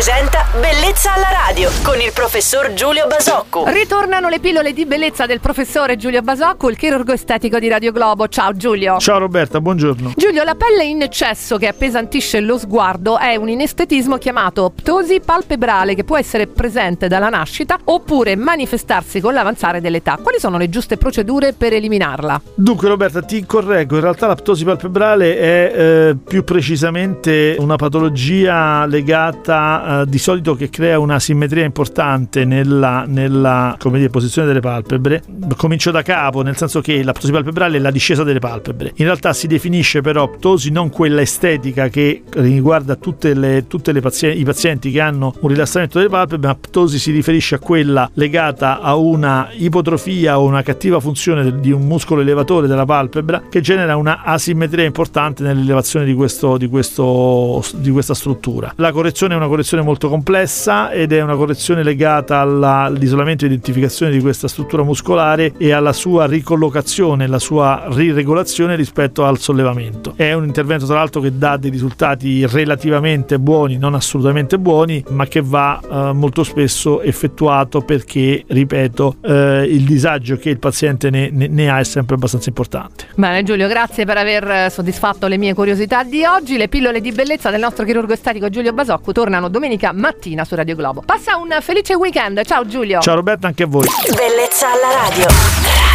presenta Bellezza alla radio con il professor Giulio Basocco. Ritornano le pillole di bellezza del professore Giulio Basocco, il chirurgo estetico di Radio Globo. Ciao Giulio. Ciao Roberta, buongiorno. Giulio, la pelle in eccesso che appesantisce lo sguardo è un inestetismo chiamato ptosi palpebrale che può essere presente dalla nascita oppure manifestarsi con l'avanzare dell'età. Quali sono le giuste procedure per eliminarla? Dunque Roberta, ti correggo, in realtà la ptosi palpebrale è eh, più precisamente una patologia legata eh, di solito che crea una simmetria importante nella, nella dire, posizione delle palpebre. Comincio da capo, nel senso che la ptosi palpebrale è la discesa delle palpebre. In realtà si definisce però ptosi non quella estetica che riguarda pazienti, i pazienti che hanno un rilassamento delle palpebre, ma ptosi si riferisce a quella legata a una ipotrofia o una cattiva funzione di un muscolo elevatore della palpebra che genera una asimmetria importante nell'elevazione di, questo, di, questo, di questa struttura. La correzione è una correzione molto complessa ed è una correzione legata alla, all'isolamento e identificazione di questa struttura muscolare e alla sua ricollocazione, la sua riregolazione rispetto al sollevamento. È un intervento tra l'altro che dà dei risultati relativamente buoni, non assolutamente buoni, ma che va eh, molto spesso effettuato perché, ripeto, eh, il disagio che il paziente ne, ne, ne, ha è sempre abbastanza importante. Bene Giulio, grazie per aver soddisfatto le mie curiosità di oggi. Le pillole di bellezza del nostro chirurgo estetico Giulio Basocco tornano domenica mattina su Radio Globo. Passa un felice weekend, ciao Giulio. Ciao Roberta, anche a voi. Bellezza alla radio.